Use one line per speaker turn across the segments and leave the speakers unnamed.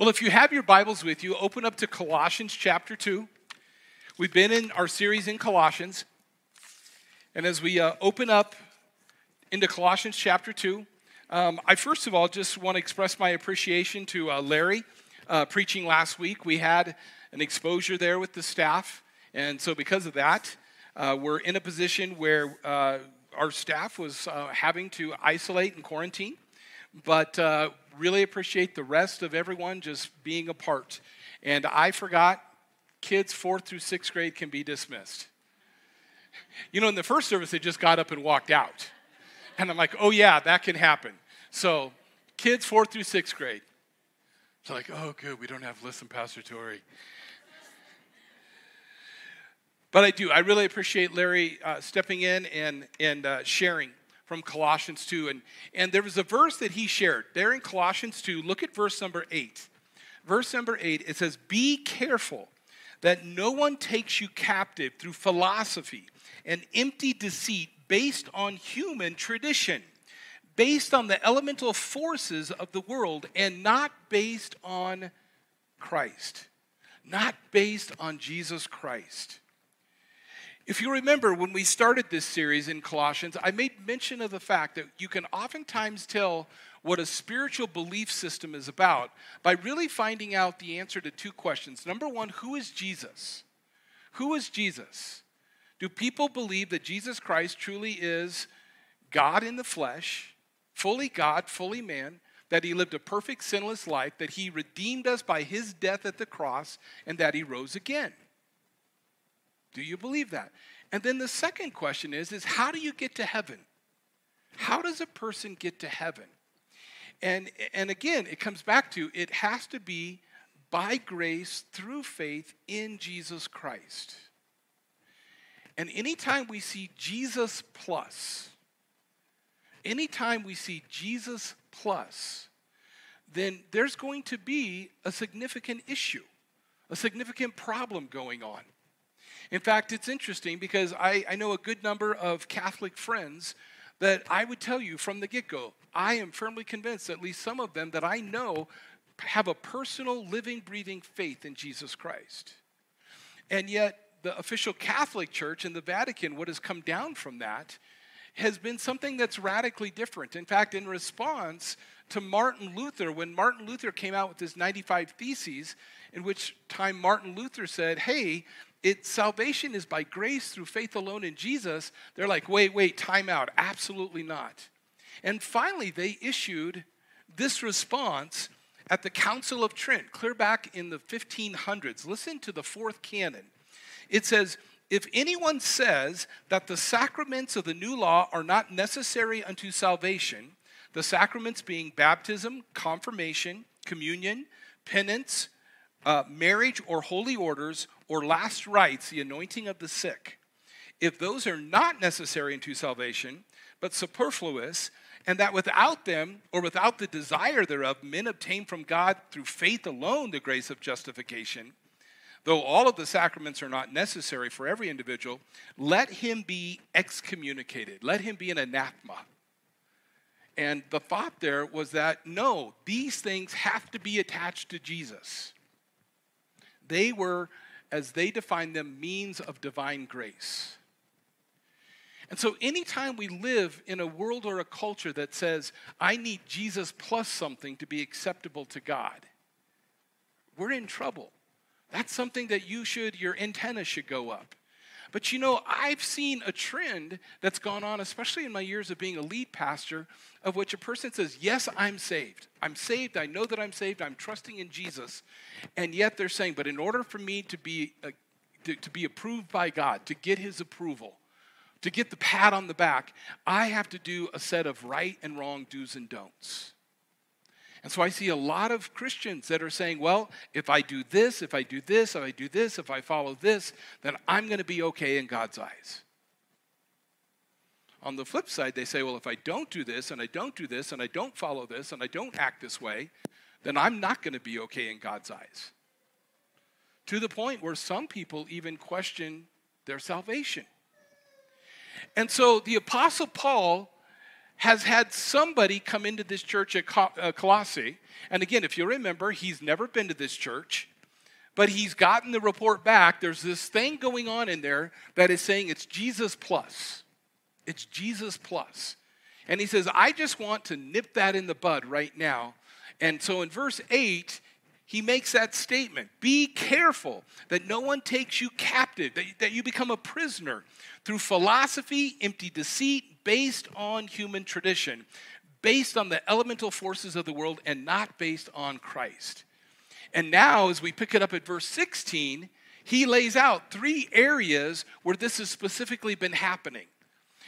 Well, if you have your Bibles with you, open up to Colossians chapter 2. We've been in our series in Colossians. And as we uh, open up into Colossians chapter 2, um, I first of all just want to express my appreciation to uh, Larry uh, preaching last week. We had an exposure there with the staff. And so, because of that, uh, we're in a position where uh, our staff was uh, having to isolate and quarantine. But really appreciate the rest of everyone just being a part. And I forgot kids fourth through sixth grade can be dismissed. You know, in the first service, they just got up and walked out. And I'm like, oh, yeah, that can happen. So, kids fourth through sixth grade. It's like, oh, good, we don't have listen, Pastor Tori. But I do. I really appreciate Larry uh, stepping in and, and uh, sharing from Colossians 2. And, and there was a verse that he shared there in Colossians 2. Look at verse number 8. Verse number 8, it says, Be careful that no one takes you captive through philosophy and empty deceit based on human tradition, based on the elemental forces of the world, and not based on Christ, not based on Jesus Christ. If you remember when we started this series in Colossians, I made mention of the fact that you can oftentimes tell what a spiritual belief system is about by really finding out the answer to two questions. Number one, who is Jesus? Who is Jesus? Do people believe that Jesus Christ truly is God in the flesh, fully God, fully man, that he lived a perfect, sinless life, that he redeemed us by his death at the cross, and that he rose again? Do you believe that? And then the second question is, is how do you get to heaven? How does a person get to heaven? And, and again, it comes back to it has to be by grace through faith in Jesus Christ. And anytime we see Jesus plus, anytime we see Jesus plus, then there's going to be a significant issue, a significant problem going on. In fact, it's interesting because I, I know a good number of Catholic friends that I would tell you from the get go, I am firmly convinced, at least some of them that I know have a personal, living, breathing faith in Jesus Christ. And yet, the official Catholic Church and the Vatican, what has come down from that, has been something that's radically different. In fact, in response to Martin Luther, when Martin Luther came out with his 95 Theses, in which time Martin Luther said, Hey, it salvation is by grace through faith alone in Jesus, they're like, wait, wait, time out. Absolutely not. And finally, they issued this response at the Council of Trent, clear back in the 1500s. Listen to the fourth canon. It says, if anyone says that the sacraments of the new law are not necessary unto salvation, the sacraments being baptism, confirmation, communion, penance, uh, marriage or holy orders or last rites, the anointing of the sick, if those are not necessary unto salvation, but superfluous, and that without them or without the desire thereof, men obtain from God through faith alone the grace of justification, though all of the sacraments are not necessary for every individual, let him be excommunicated, let him be an anathema. And the thought there was that no, these things have to be attached to Jesus. They were, as they defined them, means of divine grace. And so, anytime we live in a world or a culture that says, I need Jesus plus something to be acceptable to God, we're in trouble. That's something that you should, your antenna should go up. But you know, I've seen a trend that's gone on, especially in my years of being a lead pastor, of which a person says, Yes, I'm saved. I'm saved. I know that I'm saved. I'm trusting in Jesus. And yet they're saying, But in order for me to be, uh, to, to be approved by God, to get his approval, to get the pat on the back, I have to do a set of right and wrong do's and don'ts. And so I see a lot of Christians that are saying, well, if I do this, if I do this, if I do this, if I follow this, then I'm going to be okay in God's eyes. On the flip side, they say, well, if I don't do this, and I don't do this, and I don't follow this, and I don't act this way, then I'm not going to be okay in God's eyes. To the point where some people even question their salvation. And so the Apostle Paul has had somebody come into this church at uh, Colossae. And again, if you remember, he's never been to this church, but he's gotten the report back. There's this thing going on in there that is saying it's Jesus plus. It's Jesus plus. And he says, I just want to nip that in the bud right now. And so in verse 8, he makes that statement Be careful that no one takes you captive, that, that you become a prisoner through philosophy, empty deceit, based on human tradition, based on the elemental forces of the world, and not based on Christ. And now, as we pick it up at verse 16, he lays out three areas where this has specifically been happening.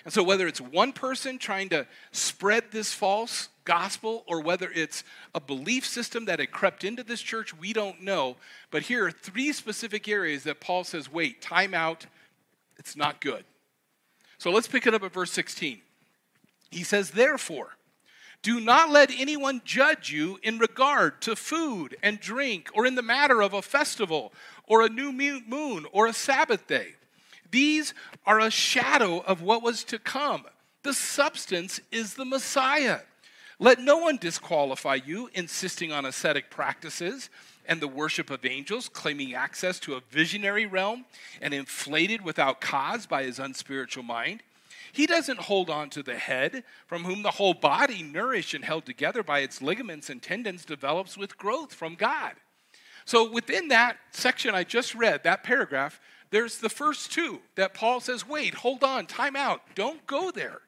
And so, whether it's one person trying to spread this false gospel or whether it's a belief system that had crept into this church, we don't know. But here are three specific areas that Paul says, wait, time out, it's not good. So let's pick it up at verse 16. He says, Therefore, do not let anyone judge you in regard to food and drink, or in the matter of a festival, or a new moon, or a Sabbath day. These are a shadow of what was to come. The substance is the Messiah. Let no one disqualify you, insisting on ascetic practices and the worship of angels, claiming access to a visionary realm and inflated without cause by his unspiritual mind. He doesn't hold on to the head, from whom the whole body, nourished and held together by its ligaments and tendons, develops with growth from God. So, within that section I just read, that paragraph, there's the first two that Paul says, wait, hold on, time out, don't go there.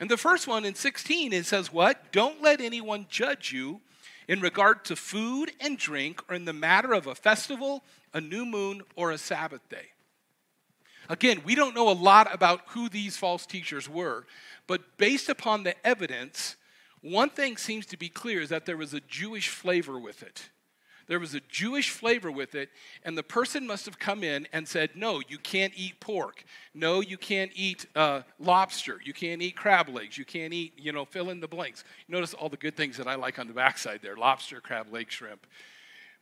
And the first one in 16, it says, what? Don't let anyone judge you in regard to food and drink, or in the matter of a festival, a new moon, or a Sabbath day. Again, we don't know a lot about who these false teachers were, but based upon the evidence, one thing seems to be clear is that there was a Jewish flavor with it. There was a Jewish flavor with it, and the person must have come in and said, No, you can't eat pork. No, you can't eat uh, lobster. You can't eat crab legs. You can't eat, you know, fill in the blanks. Notice all the good things that I like on the backside there lobster, crab leg, shrimp.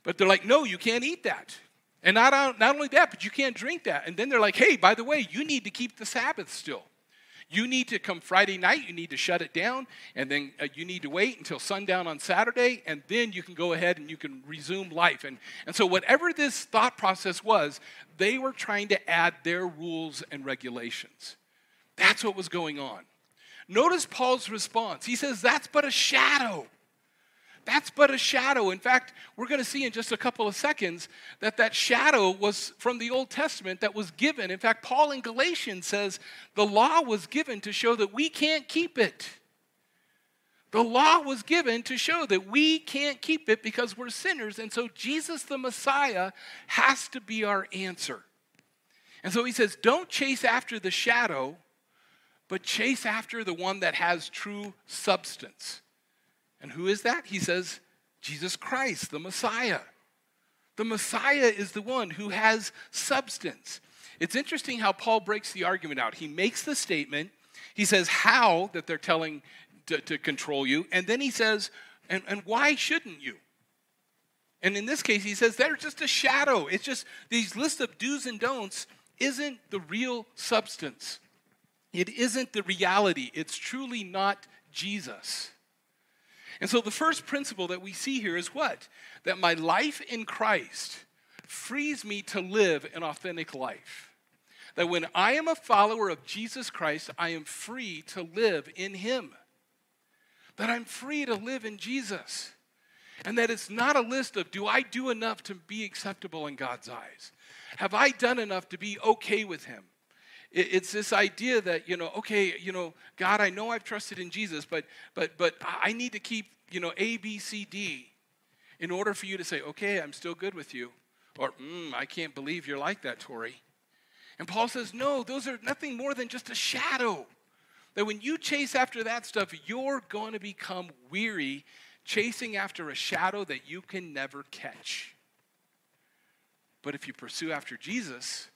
But they're like, No, you can't eat that. And not, not only that, but you can't drink that. And then they're like, Hey, by the way, you need to keep the Sabbath still. You need to come Friday night, you need to shut it down, and then uh, you need to wait until sundown on Saturday, and then you can go ahead and you can resume life. And, and so, whatever this thought process was, they were trying to add their rules and regulations. That's what was going on. Notice Paul's response. He says, That's but a shadow. That's but a shadow. In fact, we're going to see in just a couple of seconds that that shadow was from the Old Testament that was given. In fact, Paul in Galatians says the law was given to show that we can't keep it. The law was given to show that we can't keep it because we're sinners. And so Jesus the Messiah has to be our answer. And so he says, don't chase after the shadow, but chase after the one that has true substance. And who is that? He says, Jesus Christ, the Messiah. The Messiah is the one who has substance. It's interesting how Paul breaks the argument out. He makes the statement, he says how that they're telling to, to control you, and then he says, and, and why shouldn't you? And in this case, he says they're just a shadow. It's just these list of do's and don'ts isn't the real substance. It isn't the reality. It's truly not Jesus. And so the first principle that we see here is what? That my life in Christ frees me to live an authentic life. That when I am a follower of Jesus Christ, I am free to live in Him. That I'm free to live in Jesus. And that it's not a list of do I do enough to be acceptable in God's eyes? Have I done enough to be okay with Him? It's this idea that, you know, okay, you know, God, I know I've trusted in Jesus, but but but I need to keep, you know, A, B, C, D in order for you to say, okay, I'm still good with you. Or, mm, I can't believe you're like that, Tori. And Paul says, no, those are nothing more than just a shadow. That when you chase after that stuff, you're going to become weary chasing after a shadow that you can never catch. But if you pursue after Jesus,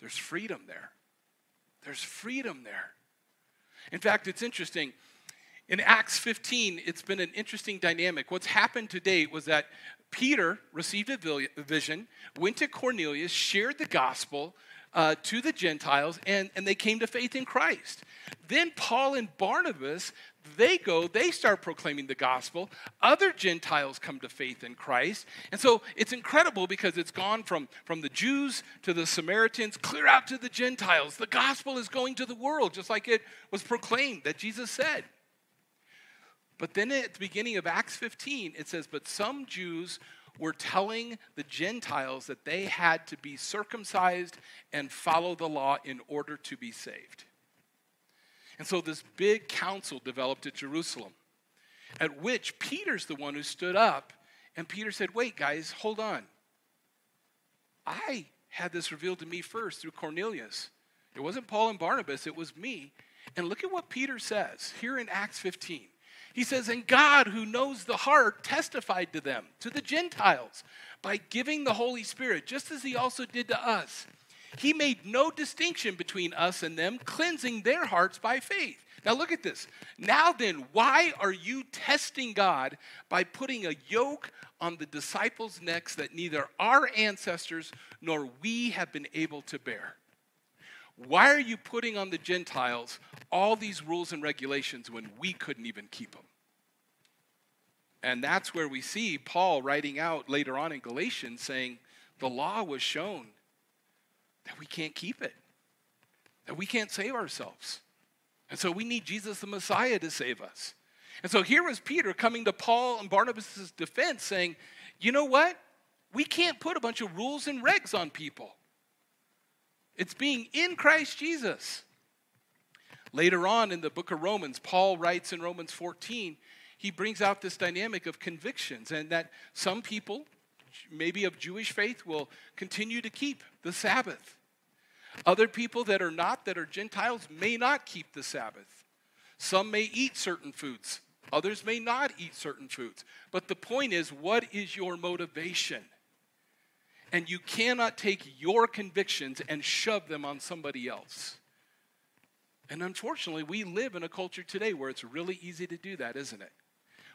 there's freedom there. There's freedom there. In fact, it's interesting. In Acts 15, it's been an interesting dynamic. What's happened to date was that Peter received a vision, went to Cornelius, shared the gospel, uh, to the Gentiles, and, and they came to faith in Christ. Then Paul and Barnabas, they go, they start proclaiming the gospel. Other Gentiles come to faith in Christ. And so it's incredible because it's gone from, from the Jews to the Samaritans, clear out to the Gentiles. The gospel is going to the world, just like it was proclaimed that Jesus said. But then at the beginning of Acts 15, it says, But some Jews were telling the Gentiles that they had to be circumcised and follow the law in order to be saved. And so this big council developed at Jerusalem, at which Peter's the one who stood up, and Peter said, Wait, guys, hold on. I had this revealed to me first through Cornelius. It wasn't Paul and Barnabas, it was me. And look at what Peter says here in Acts 15. He says, And God, who knows the heart, testified to them, to the Gentiles, by giving the Holy Spirit, just as He also did to us. He made no distinction between us and them, cleansing their hearts by faith. Now look at this. Now then, why are you testing God by putting a yoke on the disciples' necks that neither our ancestors nor we have been able to bear? Why are you putting on the Gentiles all these rules and regulations when we couldn't even keep them? And that's where we see Paul writing out later on in Galatians saying, the law was shown that we can't keep it, that we can't save ourselves. And so we need Jesus the Messiah to save us. And so here was Peter coming to Paul and Barnabas' defense saying, you know what? We can't put a bunch of rules and regs on people. It's being in Christ Jesus. Later on in the book of Romans, Paul writes in Romans 14, he brings out this dynamic of convictions and that some people, maybe of Jewish faith, will continue to keep the Sabbath. Other people that are not, that are Gentiles, may not keep the Sabbath. Some may eat certain foods, others may not eat certain foods. But the point is, what is your motivation? And you cannot take your convictions and shove them on somebody else. And unfortunately, we live in a culture today where it's really easy to do that, isn't it?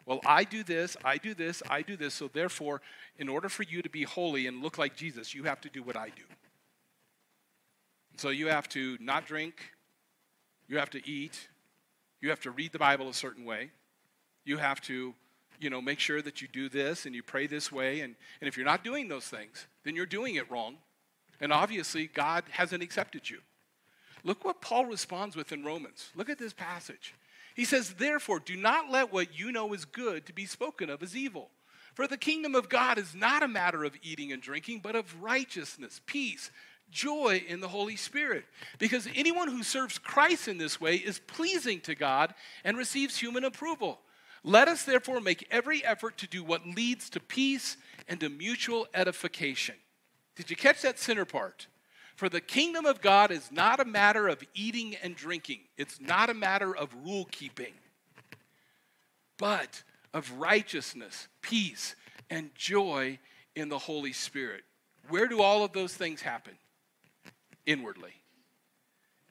Well, I do this, I do this, I do this, so therefore, in order for you to be holy and look like Jesus, you have to do what I do. So you have to not drink, you have to eat, you have to read the Bible a certain way, you have to you know, make sure that you do this and you pray this way. And, and if you're not doing those things, then you're doing it wrong. And obviously, God hasn't accepted you. Look what Paul responds with in Romans. Look at this passage. He says, Therefore, do not let what you know is good to be spoken of as evil. For the kingdom of God is not a matter of eating and drinking, but of righteousness, peace, joy in the Holy Spirit. Because anyone who serves Christ in this way is pleasing to God and receives human approval. Let us therefore make every effort to do what leads to peace and to mutual edification. Did you catch that center part? For the kingdom of God is not a matter of eating and drinking, it's not a matter of rule keeping, but of righteousness, peace, and joy in the Holy Spirit. Where do all of those things happen? Inwardly.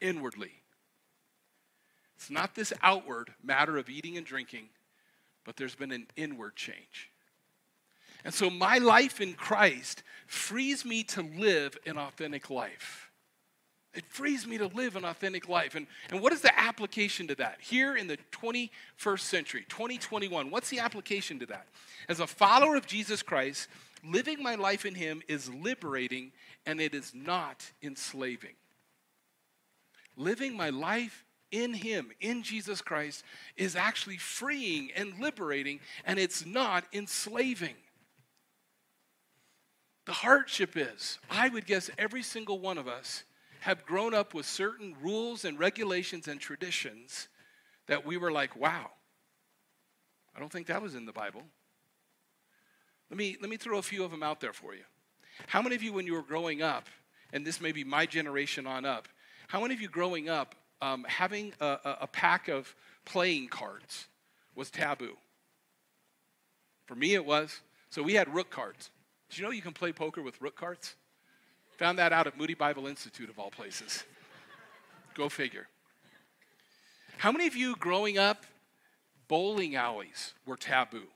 Inwardly. It's not this outward matter of eating and drinking, but there's been an inward change. And so my life in Christ frees me to live an authentic life. It frees me to live an authentic life. And, and what is the application to that? Here in the 21st century, 2021, what's the application to that? As a follower of Jesus Christ, living my life in Him is liberating and it is not enslaving. Living my life in Him, in Jesus Christ, is actually freeing and liberating, and it's not enslaving. The hardship is, I would guess every single one of us have grown up with certain rules and regulations and traditions that we were like, wow, I don't think that was in the Bible. Let me, let me throw a few of them out there for you. How many of you, when you were growing up, and this may be my generation on up, how many of you growing up um, having a, a pack of playing cards was taboo. For me, it was. So we had rook cards. Did you know you can play poker with rook cards? Found that out at Moody Bible Institute, of all places. Go figure. How many of you growing up, bowling alleys were taboo?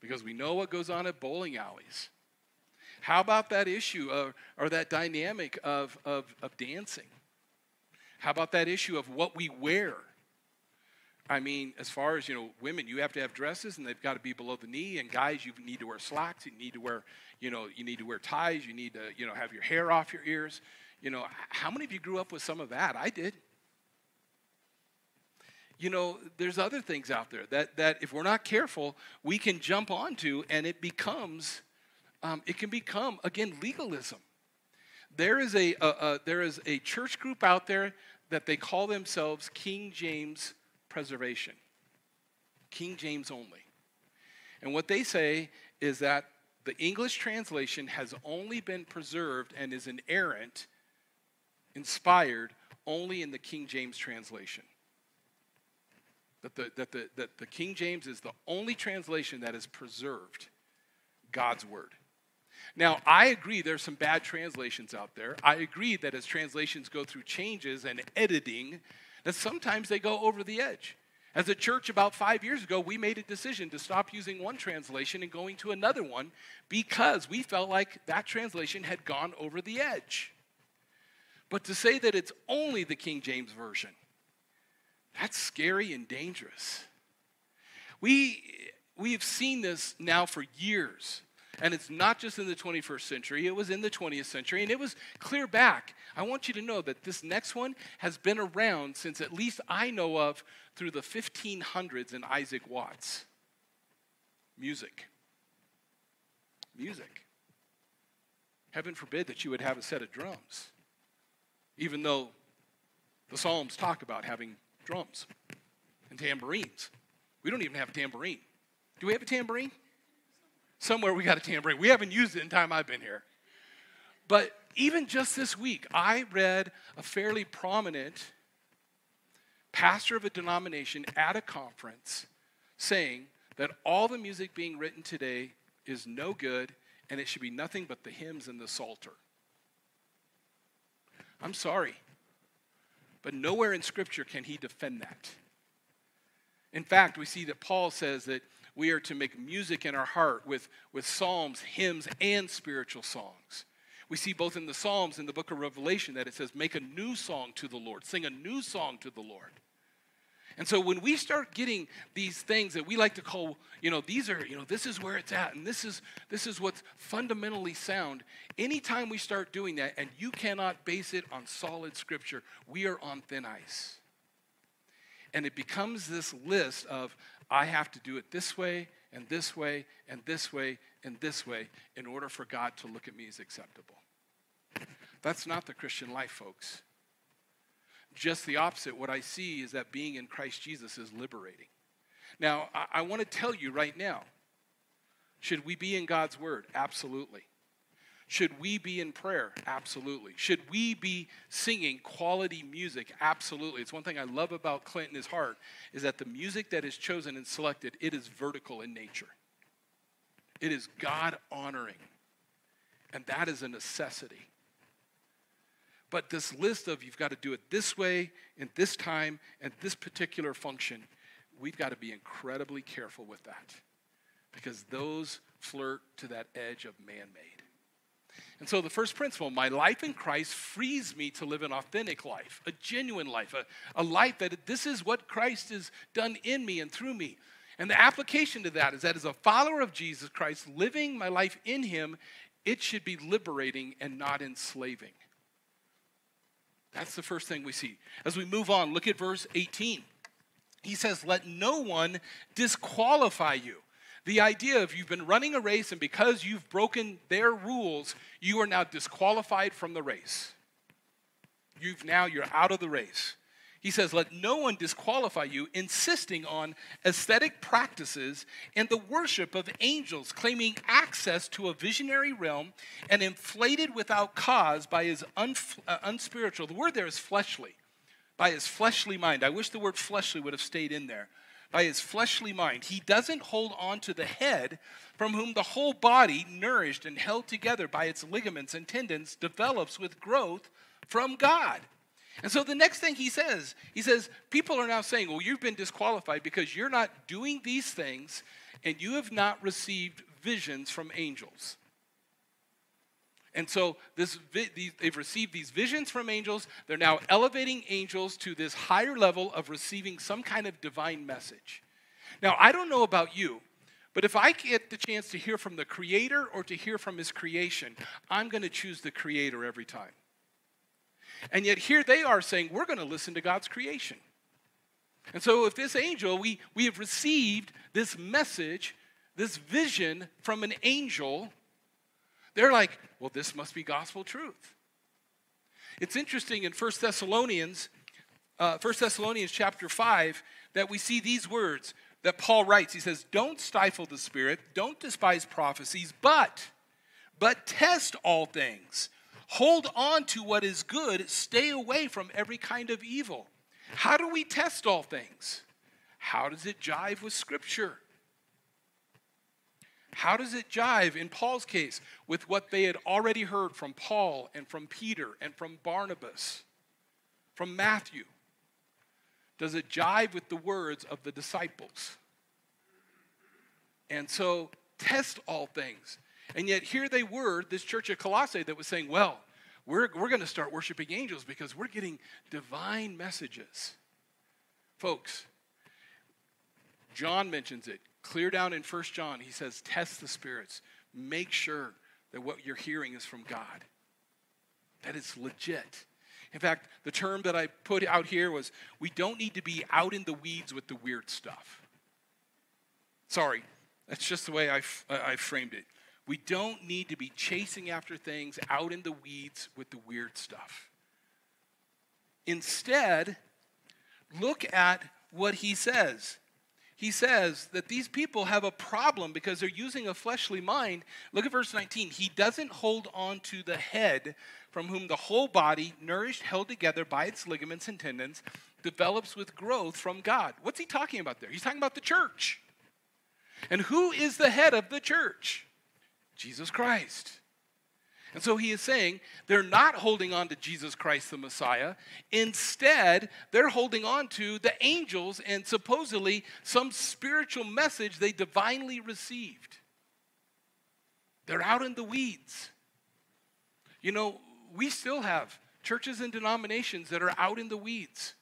Because we know what goes on at bowling alleys. How about that issue of, or that dynamic of, of, of dancing? How about that issue of what we wear? I mean, as far as, you know, women, you have to have dresses and they've got to be below the knee. And guys, you need to wear slacks. You need to wear, you know, you need to wear ties. You need to, you know, have your hair off your ears. You know, how many of you grew up with some of that? I did. You know, there's other things out there that, that if we're not careful, we can jump onto and it becomes, um, it can become, again, legalism. There is a, a, a, there is a church group out there that they call themselves King James Preservation. King James only. And what they say is that the English translation has only been preserved and is inerrant, inspired only in the King James translation. That the, that, the, that the King James is the only translation that has preserved God's word. Now, I agree there's some bad translations out there. I agree that as translations go through changes and editing, that sometimes they go over the edge. As a church, about five years ago, we made a decision to stop using one translation and going to another one because we felt like that translation had gone over the edge. But to say that it's only the King James Version, that's scary and dangerous. We, we have seen this now for years. And it's not just in the 21st century, it was in the 20th century, and it was clear back. I want you to know that this next one has been around since at least I know of through the 1500s in Isaac Watts. Music. Music. Heaven forbid that you would have a set of drums, even though the Psalms talk about having drums and tambourines. We don't even have a tambourine. Do we have a tambourine? Somewhere we got a tambourine. We haven't used it in time I've been here. But even just this week, I read a fairly prominent pastor of a denomination at a conference saying that all the music being written today is no good and it should be nothing but the hymns and the psalter. I'm sorry. But nowhere in Scripture can he defend that. In fact, we see that Paul says that we are to make music in our heart with, with psalms, hymns, and spiritual songs. We see both in the Psalms and the book of Revelation that it says, make a new song to the Lord, sing a new song to the Lord. And so when we start getting these things that we like to call, you know, these are, you know, this is where it's at, and this is this is what's fundamentally sound. Anytime we start doing that, and you cannot base it on solid scripture, we are on thin ice. And it becomes this list of I have to do it this way and this way and this way and this way in order for God to look at me as acceptable. That's not the Christian life, folks. Just the opposite. What I see is that being in Christ Jesus is liberating. Now, I, I want to tell you right now should we be in God's Word? Absolutely. Should we be in prayer? Absolutely. Should we be singing quality music? Absolutely. It's one thing I love about Clint and his heart is that the music that is chosen and selected, it is vertical in nature. It is God honoring. And that is a necessity. But this list of you've got to do it this way, in this time, and this particular function, we've got to be incredibly careful with that because those flirt to that edge of man made. And so, the first principle my life in Christ frees me to live an authentic life, a genuine life, a, a life that this is what Christ has done in me and through me. And the application to that is that as a follower of Jesus Christ, living my life in Him, it should be liberating and not enslaving. That's the first thing we see. As we move on, look at verse 18. He says, Let no one disqualify you. The idea of you've been running a race and because you've broken their rules, you are now disqualified from the race. You've now, you're out of the race. He says, Let no one disqualify you, insisting on aesthetic practices and the worship of angels, claiming access to a visionary realm and inflated without cause by his unf- uh, unspiritual. The word there is fleshly, by his fleshly mind. I wish the word fleshly would have stayed in there. By his fleshly mind. He doesn't hold on to the head, from whom the whole body, nourished and held together by its ligaments and tendons, develops with growth from God. And so the next thing he says, he says, people are now saying, well, you've been disqualified because you're not doing these things and you have not received visions from angels. And so this, these, they've received these visions from angels. They're now elevating angels to this higher level of receiving some kind of divine message. Now, I don't know about you, but if I get the chance to hear from the Creator or to hear from His creation, I'm going to choose the Creator every time. And yet, here they are saying, we're going to listen to God's creation. And so, if this angel, we, we have received this message, this vision from an angel, they're like, well, this must be gospel truth. It's interesting in 1 Thessalonians, uh, 1 Thessalonians chapter 5, that we see these words that Paul writes. He says, Don't stifle the spirit, don't despise prophecies, but, but test all things. Hold on to what is good, stay away from every kind of evil. How do we test all things? How does it jive with Scripture? How does it jive, in Paul's case, with what they had already heard from Paul and from Peter and from Barnabas, from Matthew? Does it jive with the words of the disciples? And so, test all things. And yet, here they were, this church at Colossae, that was saying, well, we're, we're going to start worshiping angels because we're getting divine messages. Folks, John mentions it clear down in First John. He says, test the spirits. Make sure that what you're hearing is from God, that it's legit. In fact, the term that I put out here was we don't need to be out in the weeds with the weird stuff. Sorry, that's just the way I, I framed it. We don't need to be chasing after things out in the weeds with the weird stuff. Instead, look at what he says. He says that these people have a problem because they're using a fleshly mind. Look at verse 19. He doesn't hold on to the head, from whom the whole body, nourished, held together by its ligaments and tendons, develops with growth from God. What's he talking about there? He's talking about the church. And who is the head of the church? Jesus Christ. And so he is saying they're not holding on to Jesus Christ the Messiah. Instead, they're holding on to the angels and supposedly some spiritual message they divinely received. They're out in the weeds. You know, we still have churches and denominations that are out in the weeds.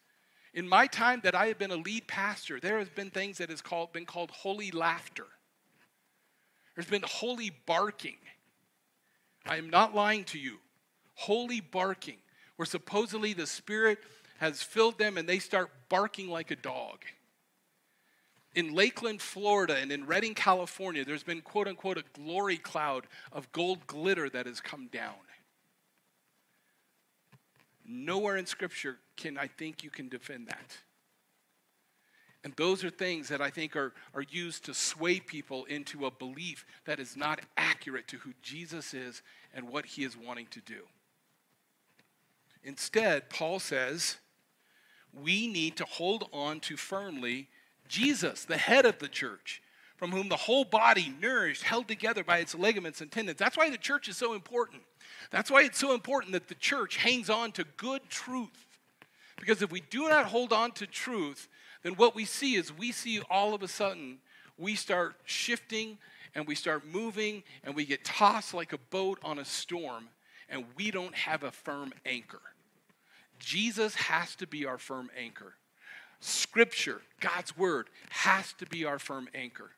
In my time that I have been a lead pastor, there has been things that has called, been called holy laughter. There's been holy barking. I am not lying to you. Holy barking, where supposedly the Spirit has filled them and they start barking like a dog. In Lakeland, Florida, and in Redding, California, there's been quote unquote a glory cloud of gold glitter that has come down. Nowhere in Scripture can I think you can defend that. And those are things that I think are, are used to sway people into a belief that is not accurate to who Jesus is and what he is wanting to do. Instead, Paul says, we need to hold on to firmly Jesus, the head of the church, from whom the whole body, nourished, held together by its ligaments and tendons. That's why the church is so important. That's why it's so important that the church hangs on to good truth. Because if we do not hold on to truth, then what we see is we see all of a sudden we start shifting and we start moving and we get tossed like a boat on a storm and we don't have a firm anchor. Jesus has to be our firm anchor. Scripture, God's word, has to be our firm anchor.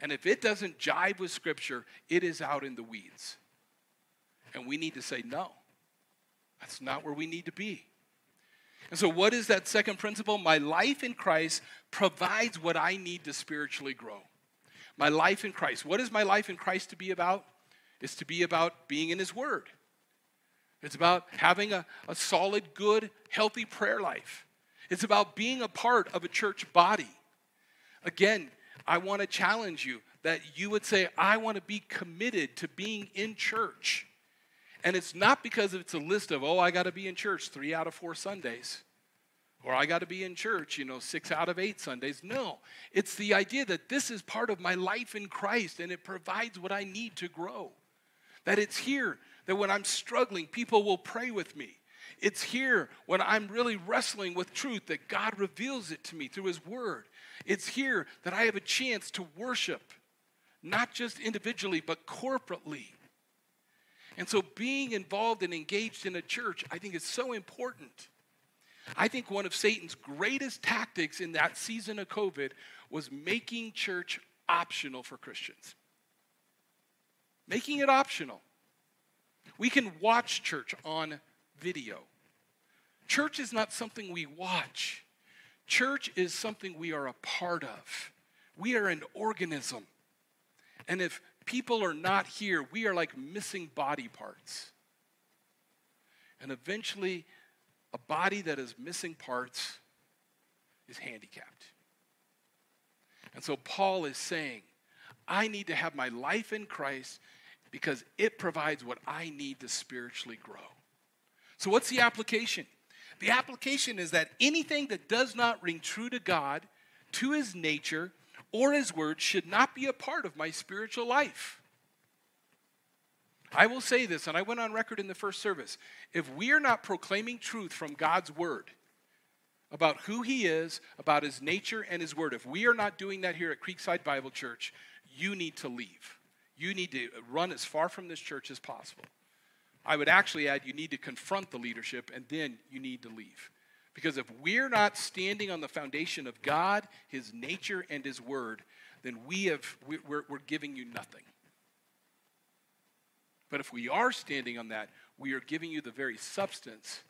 And if it doesn't jive with Scripture, it is out in the weeds. And we need to say, no, that's not where we need to be. And so, what is that second principle? My life in Christ provides what I need to spiritually grow. My life in Christ. What is my life in Christ to be about? It's to be about being in His Word. It's about having a, a solid, good, healthy prayer life. It's about being a part of a church body. Again, I want to challenge you that you would say, I want to be committed to being in church. And it's not because it's a list of, oh, I got to be in church three out of four Sundays, or I got to be in church, you know, six out of eight Sundays. No, it's the idea that this is part of my life in Christ and it provides what I need to grow. That it's here that when I'm struggling, people will pray with me. It's here when I'm really wrestling with truth that God reveals it to me through His Word. It's here that I have a chance to worship, not just individually, but corporately. And so being involved and engaged in a church, I think is so important. I think one of Satan's greatest tactics in that season of COVID was making church optional for Christians. Making it optional. We can watch church on video. Church is not something we watch, church is something we are a part of. We are an organism. And if people are not here, we are like missing body parts. And eventually, a body that is missing parts is handicapped. And so Paul is saying, I need to have my life in Christ because it provides what I need to spiritually grow. So, what's the application? The application is that anything that does not ring true to God, to his nature, or his word should not be a part of my spiritual life. I will say this, and I went on record in the first service. If we are not proclaiming truth from God's word about who he is, about his nature and his word, if we are not doing that here at Creekside Bible Church, you need to leave. You need to run as far from this church as possible. I would actually add you need to confront the leadership and then you need to leave. Because if we're not standing on the foundation of God, his nature, and his word, then we have, we're, we're giving you nothing. But if we are standing on that, we are giving you the very substance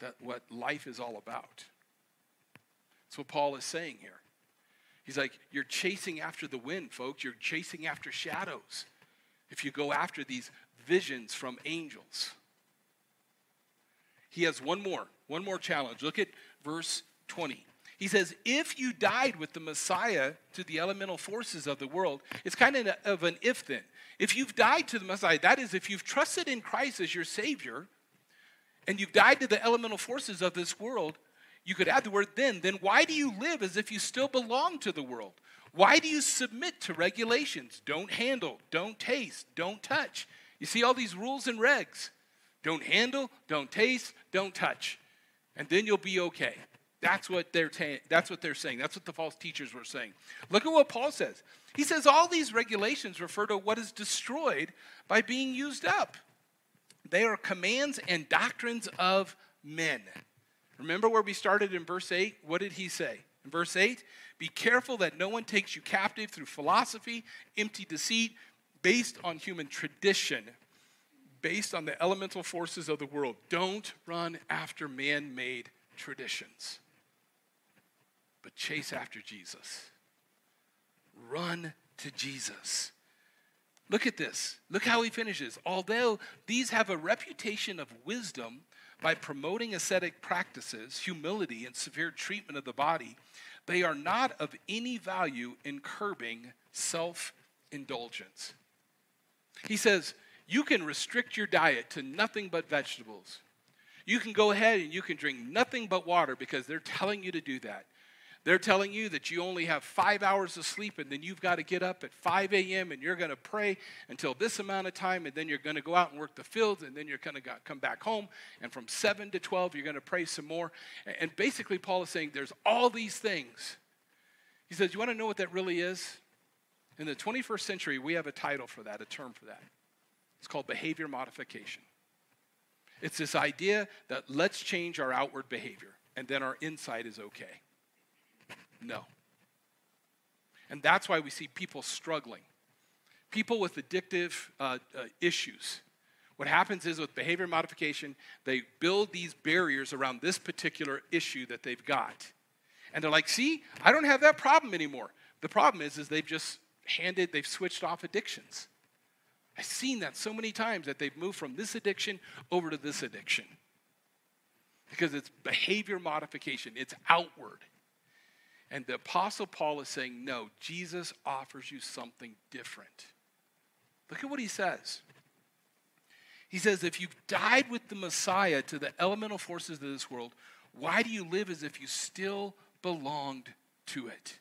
that what life is all about. That's what Paul is saying here. He's like, you're chasing after the wind, folks. You're chasing after shadows. If you go after these visions from angels. He has one more, one more challenge. Look at verse 20. He says, If you died with the Messiah to the elemental forces of the world, it's kind of an if then. If you've died to the Messiah, that is, if you've trusted in Christ as your Savior, and you've died to the elemental forces of this world, you could add the word then, then why do you live as if you still belong to the world? Why do you submit to regulations? Don't handle, don't taste, don't touch. You see all these rules and regs. Don't handle, don't taste, don't touch. And then you'll be okay. That's what they're ta- that's what they're saying. That's what the false teachers were saying. Look at what Paul says. He says all these regulations refer to what is destroyed by being used up. They are commands and doctrines of men. Remember where we started in verse 8? What did he say? In verse 8, be careful that no one takes you captive through philosophy, empty deceit, based on human tradition, based on the elemental forces of the world. Don't run after man made traditions but chase after Jesus. Run to Jesus. Look at this. Look how he finishes. Although these have a reputation of wisdom by promoting ascetic practices, humility, and severe treatment of the body, they are not of any value in curbing self indulgence. He says, You can restrict your diet to nothing but vegetables. You can go ahead and you can drink nothing but water because they're telling you to do that. They're telling you that you only have five hours of sleep and then you've got to get up at 5 a.m. and you're going to pray until this amount of time and then you're going to go out and work the fields and then you're going to come back home and from 7 to 12 you're going to pray some more. And basically, Paul is saying there's all these things. He says, You want to know what that really is? In the 21st century, we have a title for that, a term for that. It's called behavior modification. It's this idea that let's change our outward behavior and then our inside is okay. No. And that's why we see people struggling. People with addictive uh, uh, issues. What happens is with behavior modification, they build these barriers around this particular issue that they've got. And they're like, see, I don't have that problem anymore. The problem is, is they've just handed, they've switched off addictions. I've seen that so many times that they've moved from this addiction over to this addiction. Because it's behavior modification, it's outward. And the Apostle Paul is saying, no, Jesus offers you something different. Look at what he says. He says, if you've died with the Messiah to the elemental forces of this world, why do you live as if you still belonged to it?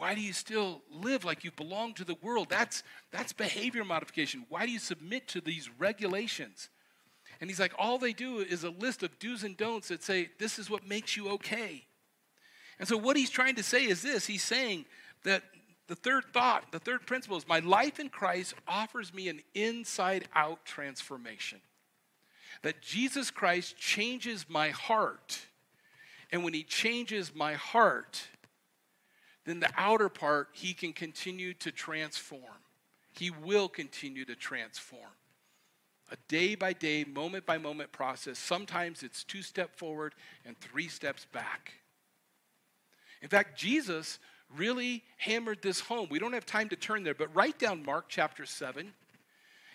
Why do you still live like you belong to the world? That's, that's behavior modification. Why do you submit to these regulations? And he's like, all they do is a list of do's and don'ts that say, this is what makes you okay. And so, what he's trying to say is this he's saying that the third thought, the third principle is my life in Christ offers me an inside out transformation. That Jesus Christ changes my heart. And when he changes my heart, then the outer part he can continue to transform. He will continue to transform. A day by day, moment by moment process. Sometimes it's two step forward and three steps back. In fact, Jesus really hammered this home. We don't have time to turn there, but write down Mark chapter 7.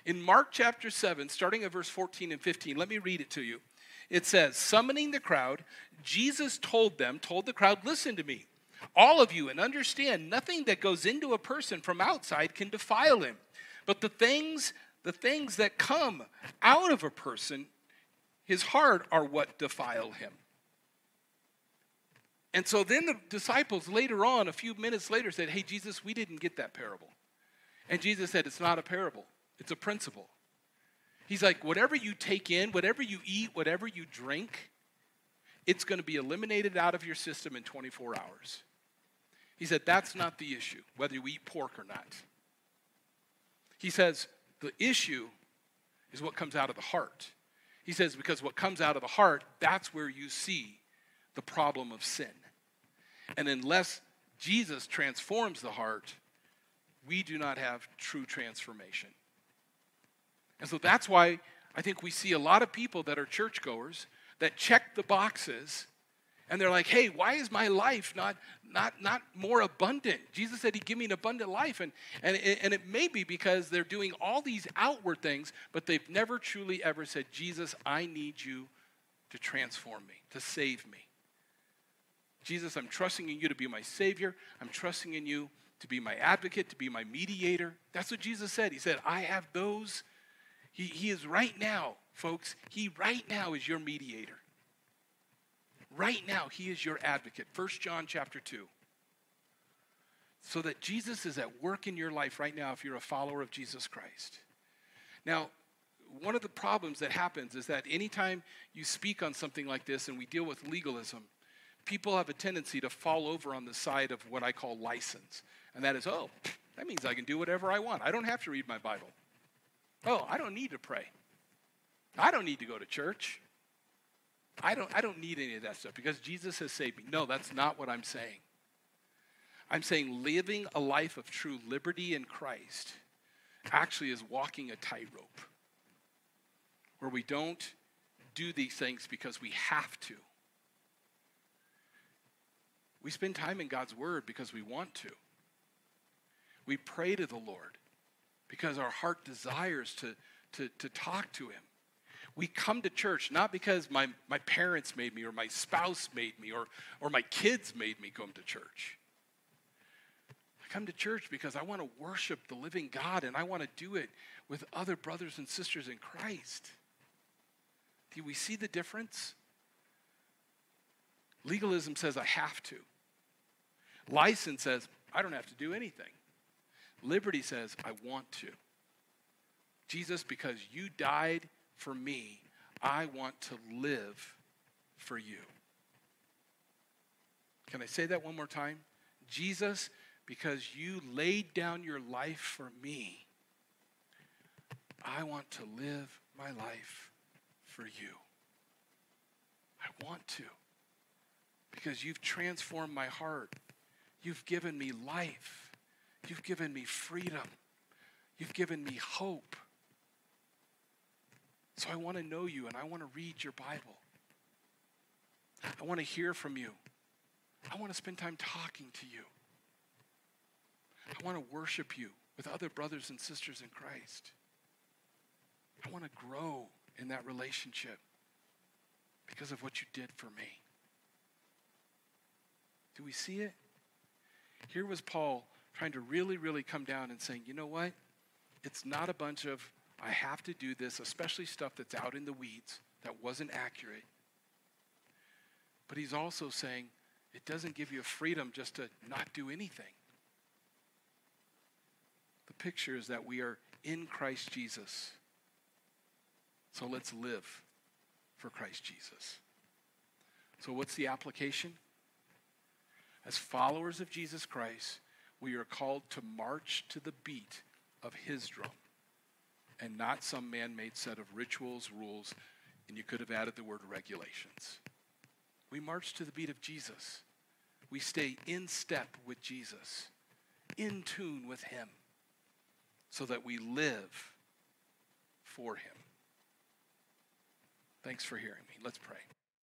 In Mark chapter 7, starting at verse 14 and 15, let me read it to you. It says, Summoning the crowd, Jesus told them, told the crowd, Listen to me, all of you, and understand nothing that goes into a person from outside can defile him. But the things, the things that come out of a person, his heart, are what defile him. And so then the disciples later on, a few minutes later, said, Hey, Jesus, we didn't get that parable. And Jesus said, It's not a parable, it's a principle. He's like, Whatever you take in, whatever you eat, whatever you drink, it's going to be eliminated out of your system in 24 hours. He said, That's not the issue, whether you eat pork or not. He says, The issue is what comes out of the heart. He says, Because what comes out of the heart, that's where you see the problem of sin. And unless Jesus transforms the heart, we do not have true transformation. And so that's why I think we see a lot of people that are churchgoers that check the boxes and they're like, hey, why is my life not, not, not more abundant? Jesus said he'd give me an abundant life. And, and, and it may be because they're doing all these outward things, but they've never truly ever said, Jesus, I need you to transform me, to save me. Jesus, I'm trusting in you to be my Savior. I'm trusting in you to be my advocate, to be my mediator. That's what Jesus said. He said, I have those. He, he is right now, folks, He right now is your mediator. Right now, He is your advocate. 1 John chapter 2. So that Jesus is at work in your life right now if you're a follower of Jesus Christ. Now, one of the problems that happens is that anytime you speak on something like this and we deal with legalism, people have a tendency to fall over on the side of what I call license. And that is, oh, that means I can do whatever I want. I don't have to read my Bible. Oh, I don't need to pray. I don't need to go to church. I don't, I don't need any of that stuff because Jesus has saved me. No, that's not what I'm saying. I'm saying living a life of true liberty in Christ actually is walking a tightrope where we don't do these things because we have to. We spend time in God's Word because we want to. We pray to the Lord because our heart desires to, to, to talk to Him. We come to church not because my, my parents made me or my spouse made me or, or my kids made me come to church. I come to church because I want to worship the living God and I want to do it with other brothers and sisters in Christ. Do we see the difference? Legalism says I have to. License says, I don't have to do anything. Liberty says, I want to. Jesus, because you died for me, I want to live for you. Can I say that one more time? Jesus, because you laid down your life for me, I want to live my life for you. I want to. Because you've transformed my heart. You've given me life. You've given me freedom. You've given me hope. So I want to know you and I want to read your Bible. I want to hear from you. I want to spend time talking to you. I want to worship you with other brothers and sisters in Christ. I want to grow in that relationship because of what you did for me. Do we see it? Here was Paul trying to really, really come down and saying, you know what? It's not a bunch of, I have to do this, especially stuff that's out in the weeds that wasn't accurate. But he's also saying, it doesn't give you a freedom just to not do anything. The picture is that we are in Christ Jesus. So let's live for Christ Jesus. So, what's the application? As followers of Jesus Christ, We are called to march to the beat of his drum and not some man made set of rituals, rules, and you could have added the word regulations. We march to the beat of Jesus. We stay in step with Jesus, in tune with him, so that we live for him. Thanks for hearing me. Let's pray.